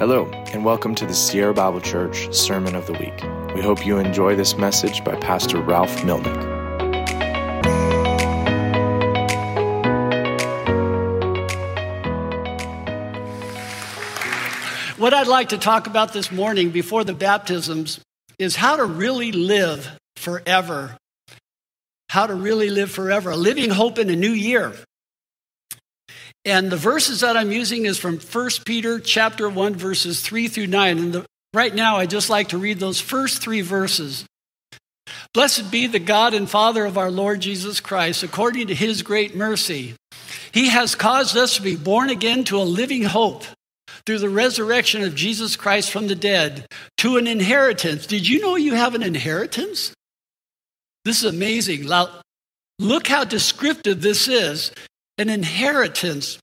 Hello, and welcome to the Sierra Bible Church Sermon of the Week. We hope you enjoy this message by Pastor Ralph Milnik. What I'd like to talk about this morning before the baptisms is how to really live forever. How to really live forever, a living hope in a new year. And the verses that I'm using is from 1 Peter chapter 1 verses 3 through 9 and the, right now I just like to read those first 3 verses. Blessed be the God and Father of our Lord Jesus Christ according to his great mercy. He has caused us to be born again to a living hope through the resurrection of Jesus Christ from the dead to an inheritance. Did you know you have an inheritance? This is amazing. Look how descriptive this is an inheritance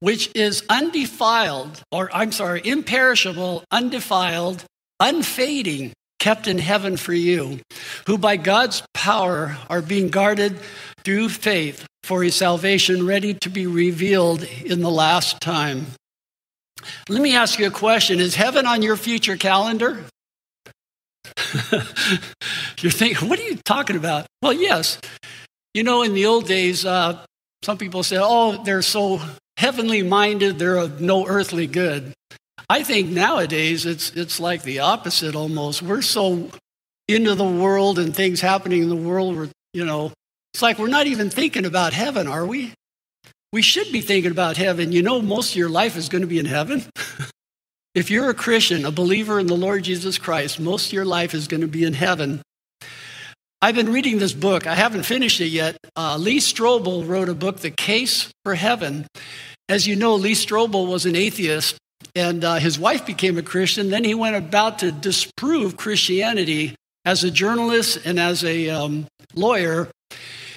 which is undefiled, or I'm sorry, imperishable, undefiled, unfading, kept in heaven for you, who by God's power are being guarded through faith for his salvation, ready to be revealed in the last time. Let me ask you a question Is heaven on your future calendar? You're thinking, what are you talking about? Well, yes. You know, in the old days, uh, some people said, oh, they're so heavenly minded, they're of no earthly good. I think nowadays it's, it's like the opposite almost. We're so into the world and things happening in the world, we're, you know, it's like we're not even thinking about heaven, are we? We should be thinking about heaven. You know, most of your life is going to be in heaven. if you're a Christian, a believer in the Lord Jesus Christ, most of your life is going to be in heaven. I've been reading this book. I haven't finished it yet. Uh, Lee Strobel wrote a book, The Case for Heaven. As you know, Lee Strobel was an atheist, and uh, his wife became a Christian. Then he went about to disprove Christianity as a journalist and as a um, lawyer.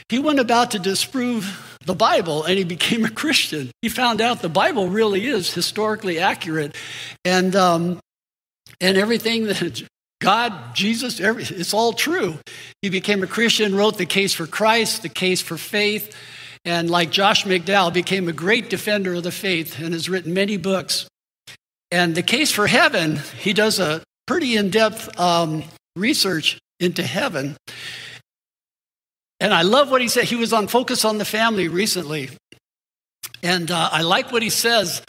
He went about to disprove the Bible and he became a Christian. He found out the Bible really is historically accurate. And um, and everything that God, Jesus, every, it's all true. He became a Christian, wrote the case for Christ, the case for faith, and like Josh McDowell, became a great defender of the faith and has written many books. And the case for heaven, he does a pretty in depth um, research into heaven. And I love what he said. He was on Focus on the Family recently. And uh, I like what he says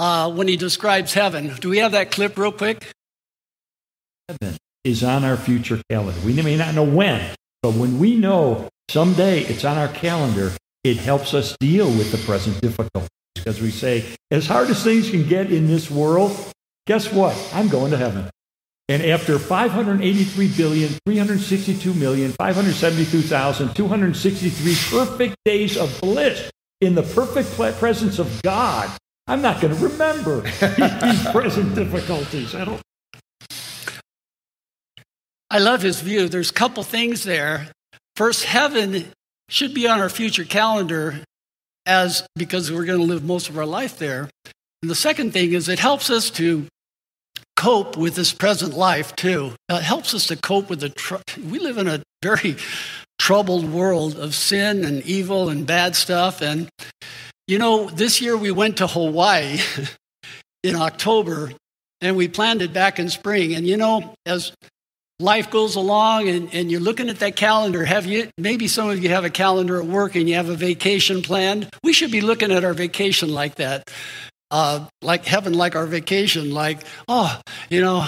uh, when he describes heaven. Do we have that clip real quick? Heaven is on our future calendar. We may not know when, but when we know someday it's on our calendar, it helps us deal with the present difficulties. Because we say, as hard as things can get in this world, guess what? I'm going to heaven. And after 583 billion, 362 million, 572,263 perfect days of bliss in the perfect presence of God, I'm not going to remember these present difficulties. I don't, I love his view. There's a couple things there. First, heaven should be on our future calendar as because we're going to live most of our life there. And the second thing is it helps us to cope with this present life too. It helps us to cope with the tr- we live in a very troubled world of sin and evil and bad stuff and you know, this year we went to Hawaii in October and we planned it back in spring and you know, as life goes along and, and you're looking at that calendar have you maybe some of you have a calendar at work and you have a vacation planned we should be looking at our vacation like that uh, like heaven like our vacation like oh you know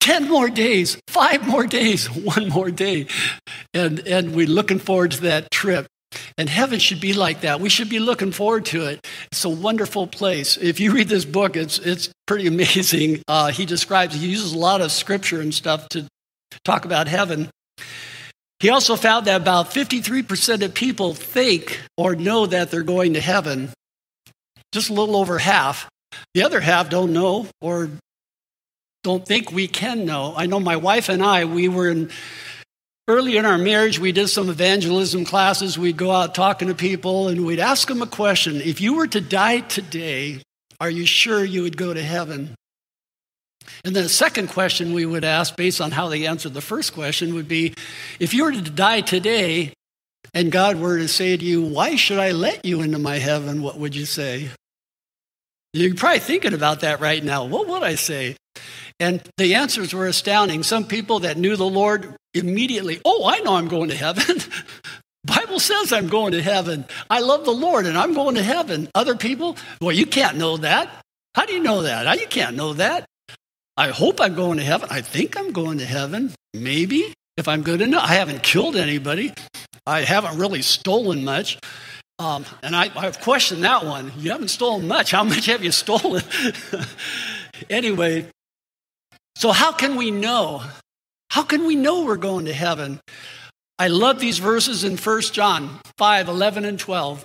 10 more days five more days one more day and and we're looking forward to that trip and heaven should be like that. We should be looking forward to it. It's a wonderful place. If you read this book, it's, it's pretty amazing. Uh, he describes, he uses a lot of scripture and stuff to talk about heaven. He also found that about 53% of people think or know that they're going to heaven, just a little over half. The other half don't know or don't think we can know. I know my wife and I, we were in early in our marriage, we did some evangelism classes. We'd go out talking to people and we'd ask them a question If you were to die today, are you sure you would go to heaven? And then the second question we would ask, based on how they answered the first question, would be if you were to die today and God were to say to you, Why should I let you into my heaven? What would you say? You're probably thinking about that right now. What would I say? And the answers were astounding. Some people that knew the Lord immediately, oh, I know I'm going to heaven. Bible says I'm going to heaven. I love the Lord and I'm going to heaven. Other people, well, you can't know that. How do you know that? You can't know that. I hope I'm going to heaven. I think I'm going to heaven. Maybe if I'm good enough. I haven't killed anybody. I haven't really stolen much. Um, and I, I've questioned that one. You haven't stolen much. How much have you stolen? anyway, so how can we know? How can we know we're going to heaven? I love these verses in 1 John 5 11 and 12.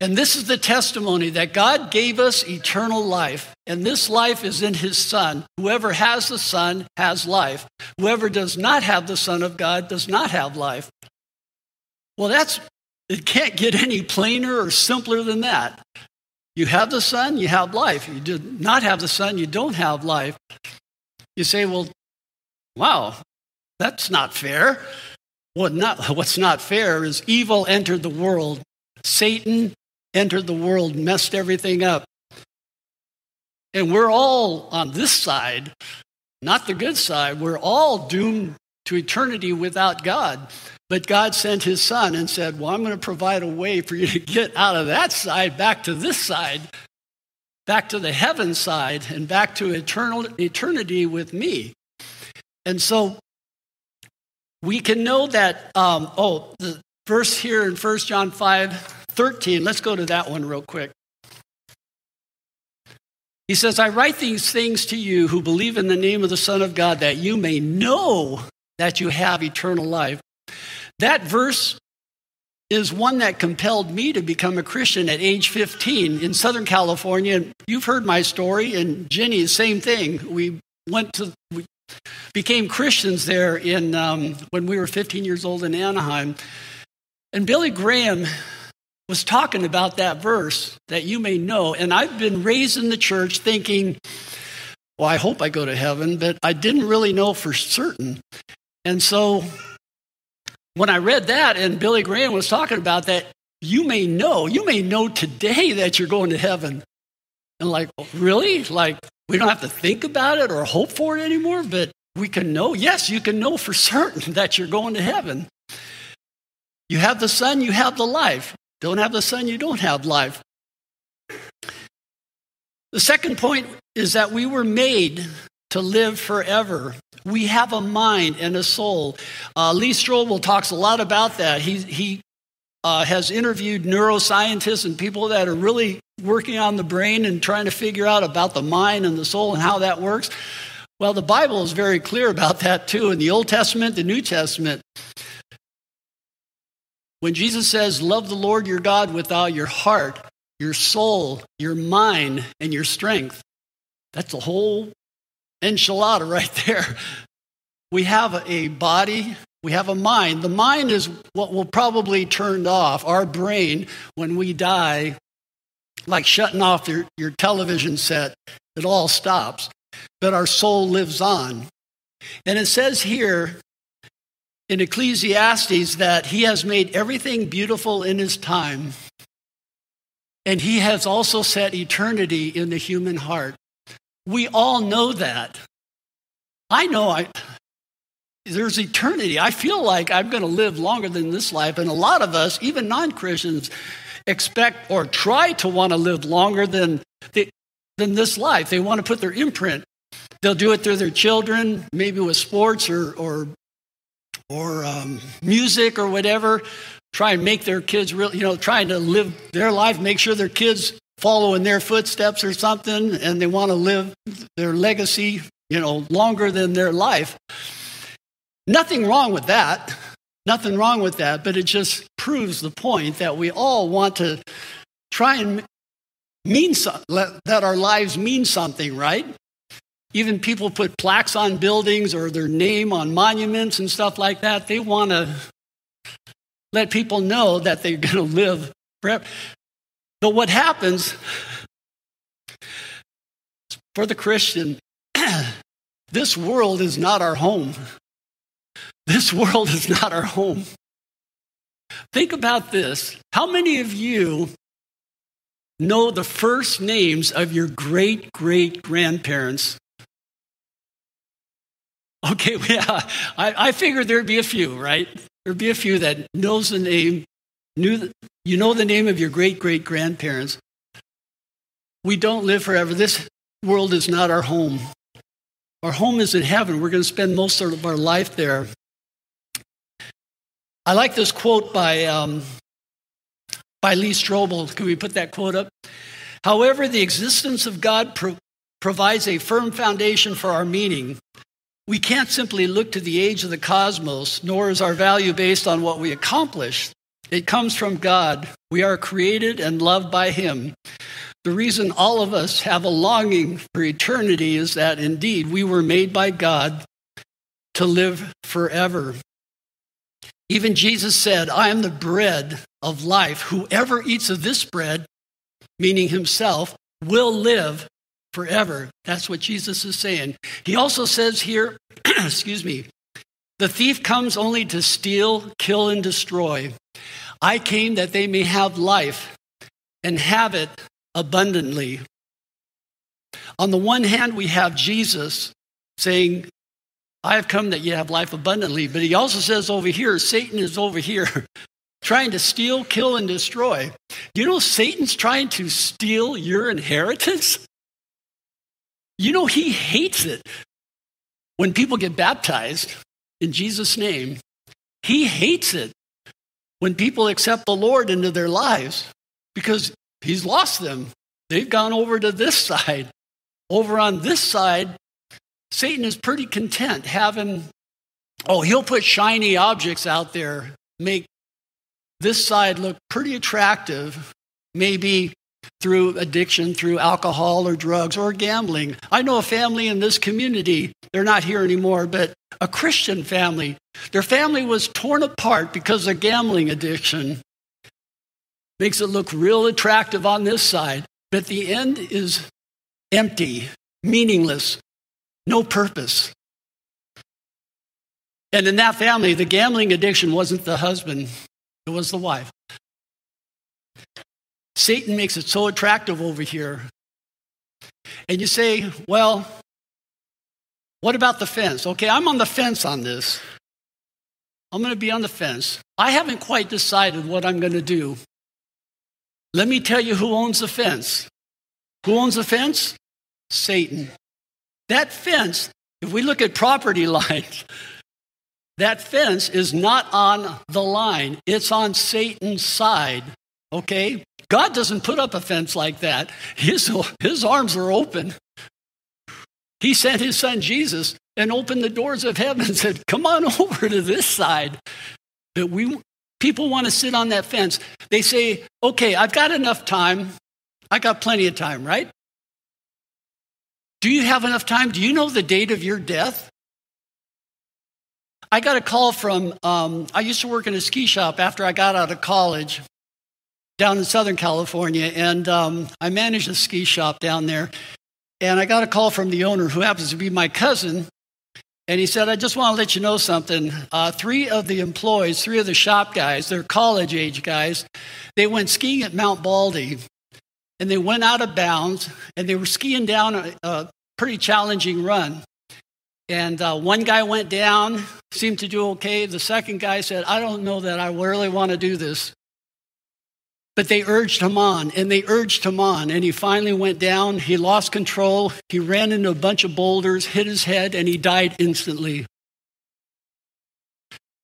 And this is the testimony that God gave us eternal life, and this life is in his Son. Whoever has the Son has life. Whoever does not have the Son of God does not have life. Well, that's it can't get any plainer or simpler than that. You have the Son, you have life. You do not have the Son, you don't have life. You say, well, wow, that's not fair. What not, what's not fair is evil entered the world. Satan entered the world, messed everything up. And we're all on this side, not the good side. We're all doomed to eternity without God. But God sent his son and said, Well, I'm going to provide a way for you to get out of that side back to this side, back to the heaven side, and back to eternal eternity with me. And so we can know that, um, oh, the verse here in 1 John 5 13, let's go to that one real quick. He says, I write these things to you who believe in the name of the Son of God that you may know that you have eternal life. That verse is one that compelled me to become a Christian at age 15 in Southern California. You've heard my story, and Jenny, same thing. We went to, we became Christians there in um, when we were 15 years old in Anaheim. And Billy Graham was talking about that verse that you may know. And I've been raised in the church thinking, well, I hope I go to heaven, but I didn't really know for certain. And so when I read that and Billy Graham was talking about that, you may know, you may know today that you're going to heaven. And like, really? Like, we don't have to think about it or hope for it anymore, but we can know. Yes, you can know for certain that you're going to heaven. You have the Son, you have the life. Don't have the Son, you don't have life. The second point is that we were made to live forever. We have a mind and a soul. Uh, Lee Strobel talks a lot about that. He, he uh, has interviewed neuroscientists and people that are really working on the brain and trying to figure out about the mind and the soul and how that works. Well, the Bible is very clear about that too in the Old Testament, the New Testament. When Jesus says, Love the Lord your God with all your heart, your soul, your mind, and your strength, that's a whole enchilada right there. We have a body, we have a mind. The mind is what will probably turn off our brain when we die, like shutting off your, your television set. It all stops. But our soul lives on. And it says here in Ecclesiastes that he has made everything beautiful in his time. And he has also set eternity in the human heart. We all know that. I know I, there's eternity. I feel like I'm going to live longer than this life. And a lot of us, even non Christians, expect or try to want to live longer than, the, than this life. They want to put their imprint. They'll do it through their children, maybe with sports or, or, or um, music or whatever. Try and make their kids real, you know, trying to live their life, make sure their kids follow in their footsteps or something, and they want to live their legacy, you know, longer than their life. Nothing wrong with that. Nothing wrong with that, but it just proves the point that we all want to try and mean so, that our lives mean something, right? Even people put plaques on buildings or their name on monuments and stuff like that. They want to let people know that they're going to live forever. But what happens for the Christian, this world is not our home. This world is not our home. Think about this. How many of you know the first names of your great great grandparents? Okay, yeah, I, I figured there'd be a few, right? There'd be a few that knows the name, knew the, you know the name of your great great grandparents. We don't live forever. This world is not our home. Our home is in heaven. We're going to spend most of our life there. I like this quote by, um, by Lee Strobel. Can we put that quote up? However, the existence of God pro- provides a firm foundation for our meaning. We can't simply look to the age of the cosmos, nor is our value based on what we accomplish. It comes from God. We are created and loved by Him. The reason all of us have a longing for eternity is that indeed we were made by God to live forever. Even Jesus said, I am the bread of life. Whoever eats of this bread, meaning himself, will live forever. That's what Jesus is saying. He also says here, excuse me, the thief comes only to steal, kill, and destroy. I came that they may have life and have it abundantly. On the one hand, we have Jesus saying, I have come that you have life abundantly. But he also says over here, Satan is over here trying to steal, kill, and destroy. You know Satan's trying to steal your inheritance? You know, he hates it when people get baptized in Jesus' name. He hates it when people accept the Lord into their lives because he's lost them. They've gone over to this side. Over on this side, Satan is pretty content having, oh, he'll put shiny objects out there, make this side look pretty attractive, maybe through addiction, through alcohol or drugs or gambling. I know a family in this community, they're not here anymore, but a Christian family. Their family was torn apart because of gambling addiction. Makes it look real attractive on this side, but the end is empty, meaningless, no purpose. And in that family, the gambling addiction wasn't the husband, it was the wife. Satan makes it so attractive over here. And you say, well, what about the fence? Okay, I'm on the fence on this. I'm going to be on the fence. I haven't quite decided what I'm going to do. Let me tell you who owns the fence. Who owns the fence? Satan. That fence, if we look at property lines, that fence is not on the line, it's on Satan's side. Okay? God doesn't put up a fence like that. His, his arms are open. He sent his son Jesus and opened the doors of heaven and said, Come on over to this side. That we people want to sit on that fence. They say, Okay, I've got enough time. I got plenty of time, right? Do you have enough time? Do you know the date of your death? I got a call from, um, I used to work in a ski shop after I got out of college down in Southern California, and um, I managed a ski shop down there. And I got a call from the owner, who happens to be my cousin, and he said, I just want to let you know something. Uh, three of the employees, three of the shop guys, they're college age guys, they went skiing at Mount Baldy and they went out of bounds and they were skiing down a, a pretty challenging run. And uh, one guy went down, seemed to do okay. The second guy said, I don't know that I really want to do this. But they urged him on, and they urged him on, and he finally went down. He lost control. He ran into a bunch of boulders, hit his head, and he died instantly.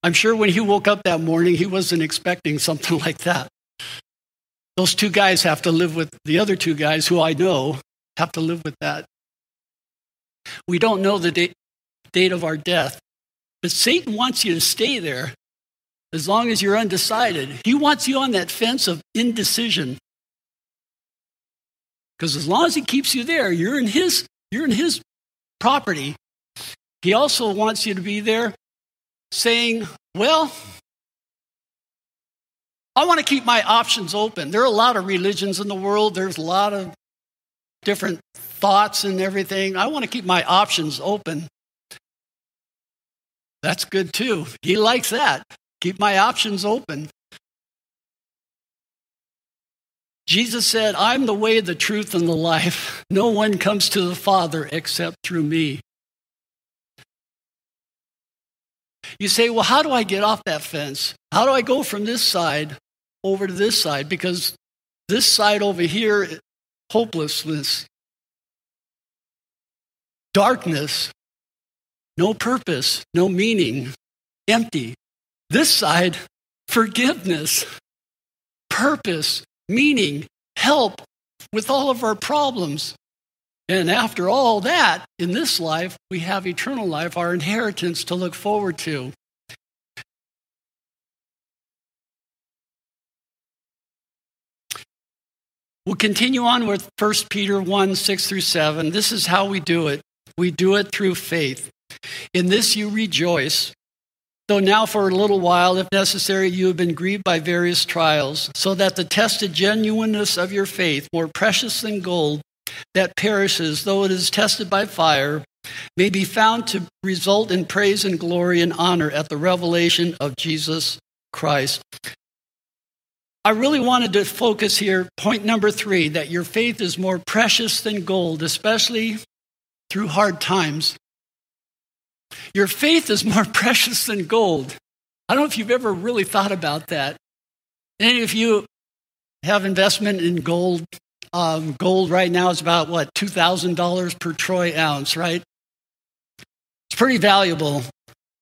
I'm sure when he woke up that morning, he wasn't expecting something like that. Those two guys have to live with the other two guys who I know have to live with that. We don't know the date, date of our death, but Satan wants you to stay there as long as you're undecided. He wants you on that fence of indecision. Because as long as he keeps you there, you're in his, you're in his property. He also wants you to be there saying, Well, I want to keep my options open. There are a lot of religions in the world, there's a lot of different thoughts and everything. I want to keep my options open. That's good too. He likes that. Keep my options open. Jesus said, I'm the way, the truth, and the life. No one comes to the Father except through me. You say, well, how do I get off that fence? How do I go from this side over to this side? Because this side over here, hopelessness, darkness, no purpose, no meaning, empty. This side, forgiveness, purpose, meaning, help with all of our problems. And after all that, in this life, we have eternal life, our inheritance to look forward to. We'll continue on with 1 Peter 1 6 through 7. This is how we do it. We do it through faith. In this you rejoice, though now for a little while, if necessary, you have been grieved by various trials, so that the tested genuineness of your faith, more precious than gold that perishes, though it is tested by fire, may be found to result in praise and glory and honor at the revelation of Jesus Christ. I really wanted to focus here, point number three, that your faith is more precious than gold, especially through hard times. Your faith is more precious than gold. I don't know if you've ever really thought about that. Any of you have investment in gold? Um, gold right now is about what, $2,000 per troy ounce, right? It's pretty valuable.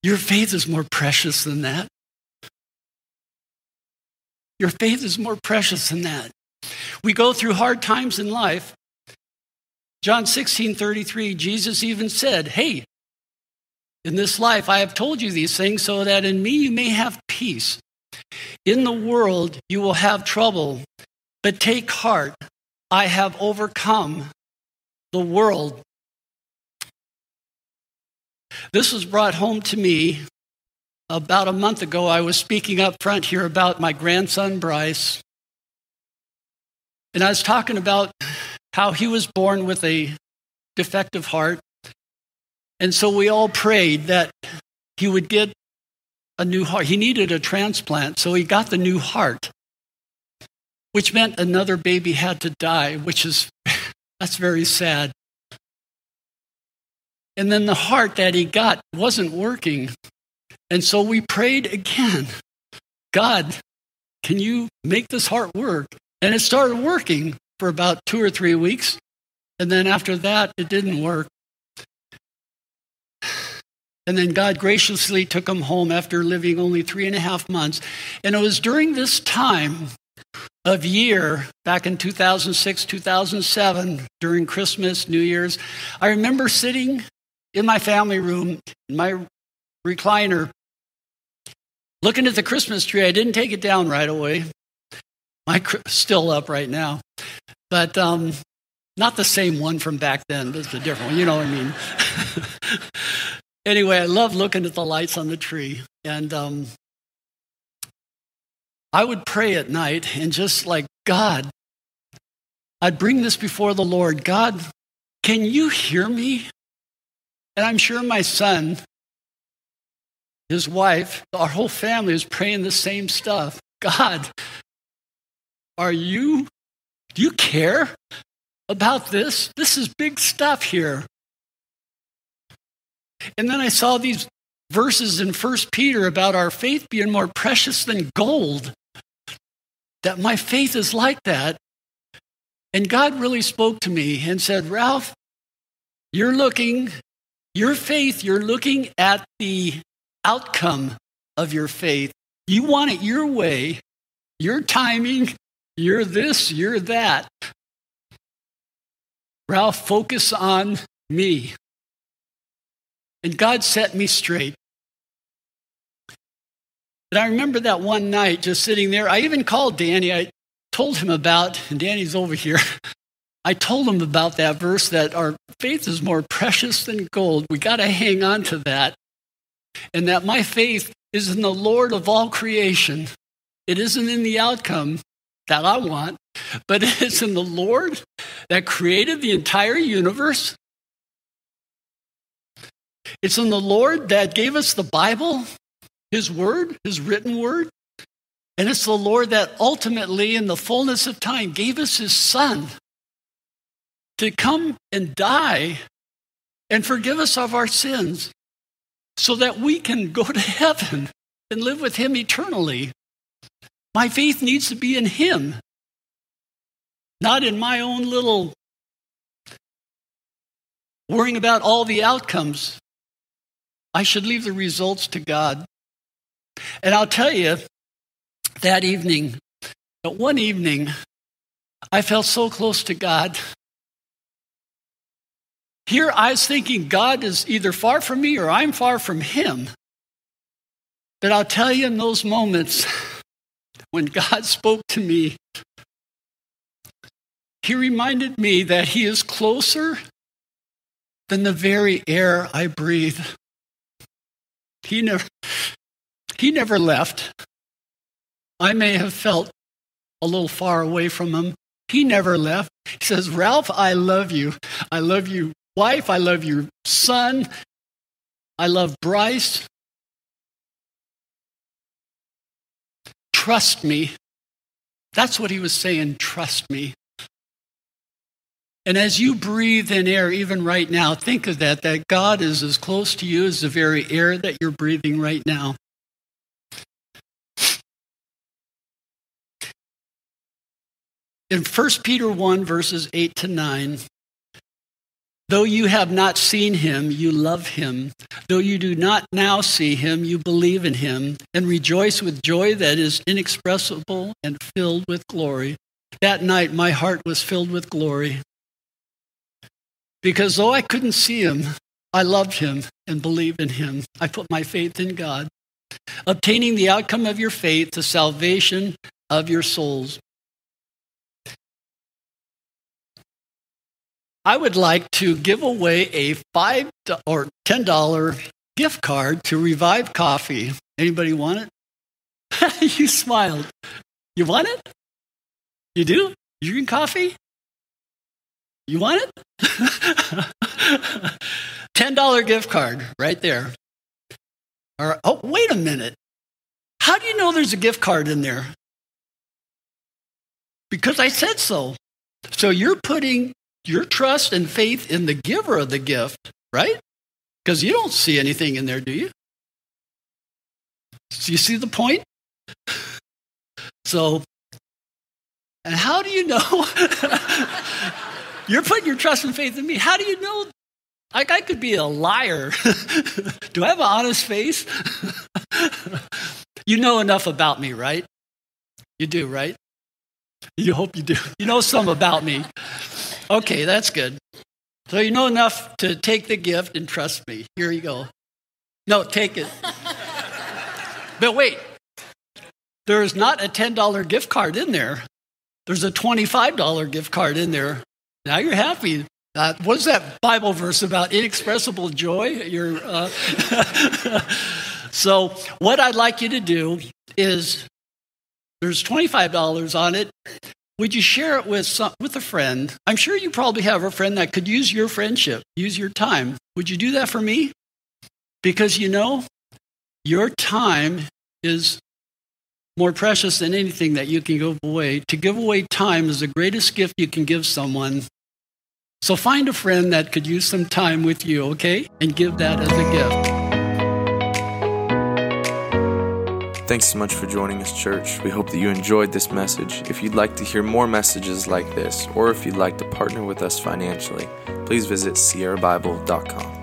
Your faith is more precious than that. Your faith is more precious than that. We go through hard times in life, John 16 33, Jesus even said, Hey, in this life I have told you these things so that in me you may have peace. In the world you will have trouble, but take heart. I have overcome the world. This was brought home to me about a month ago. I was speaking up front here about my grandson, Bryce. And I was talking about how he was born with a defective heart. And so we all prayed that he would get a new heart. He needed a transplant, so he got the new heart, which meant another baby had to die, which is, that's very sad. And then the heart that he got wasn't working. And so we prayed again God, can you make this heart work? And it started working for about two or three weeks. And then after that, it didn't work. And then God graciously took him home after living only three and a half months. And it was during this time of year, back in 2006, 2007, during Christmas, New Year's, I remember sitting in my family room, in my recliner, looking at the Christmas tree. I didn't take it down right away. My still up right now, but um, not the same one from back then. But it's a different one. You know what I mean? anyway, I love looking at the lights on the tree, and um, I would pray at night and just like God, I'd bring this before the Lord. God, can you hear me? And I'm sure my son, his wife, our whole family is praying the same stuff. God, are you, do you care about this? This is big stuff here. And then I saw these verses in First Peter about our faith being more precious than gold. That my faith is like that. And God really spoke to me and said, Ralph, you're looking, your faith, you're looking at the outcome of your faith. You want it your way, your timing, you're this, you're that. Ralph, focus on me. And God set me straight. And I remember that one night just sitting there. I even called Danny. I told him about, and Danny's over here. I told him about that verse that our faith is more precious than gold. We got to hang on to that. And that my faith is in the Lord of all creation. It isn't in the outcome, that I want, but it's in the Lord that created the entire universe. It's in the Lord that gave us the Bible, His Word, His written Word. And it's the Lord that ultimately, in the fullness of time, gave us his son to come and die and forgive us of our sins so that we can go to heaven and live with him eternally. My faith needs to be in him, not in my own little worrying about all the outcomes. I should leave the results to God. And I'll tell you, that evening, that one evening, I felt so close to God. Here I was thinking God is either far from me or I'm far from Him. But I'll tell you in those moments when God spoke to me, He reminded me that He is closer than the very air I breathe. He never, he never left. I may have felt a little far away from him. He never left. He says, Ralph, I love you. I love you, wife. I love your son. I love Bryce. Trust me. That's what he was saying. Trust me. And as you breathe in air, even right now, think of that, that God is as close to you as the very air that you're breathing right now. In 1 Peter 1, verses 8 to 9, though you have not seen him, you love him. Though you do not now see him, you believe in him and rejoice with joy that is inexpressible and filled with glory. That night, my heart was filled with glory. Because though I couldn't see him, I loved him and believed in him. I put my faith in God, obtaining the outcome of your faith, the salvation of your souls. I would like to give away a five or ten dollar gift card to Revive Coffee. Anybody want it? you smiled. You want it? You do? You drink coffee? You want it? $10 gift card right there. All right. Oh, wait a minute. How do you know there's a gift card in there? Because I said so. So you're putting your trust and faith in the giver of the gift, right? Because you don't see anything in there, do you? So you see the point? So, and how do you know? You're putting your trust and faith in me. How do you know? Like, I could be a liar. do I have an honest face? you know enough about me, right? You do, right? You hope you do. You know some about me. Okay, that's good. So you know enough to take the gift and trust me. Here you go. No, take it. but wait, there's not a $10 gift card in there. There's a $25 gift card in there now you're happy. Uh, what's that Bible verse about inexpressible joy? You're, uh... so, what I'd like you to do is there's $25 on it. Would you share it with, some, with a friend? I'm sure you probably have a friend that could use your friendship, use your time. Would you do that for me? Because you know, your time is more precious than anything that you can give away. To give away time is the greatest gift you can give someone so find a friend that could use some time with you, okay? And give that as a gift. Thanks so much for joining us, church. We hope that you enjoyed this message. If you'd like to hear more messages like this, or if you'd like to partner with us financially, please visit sierrabible.com.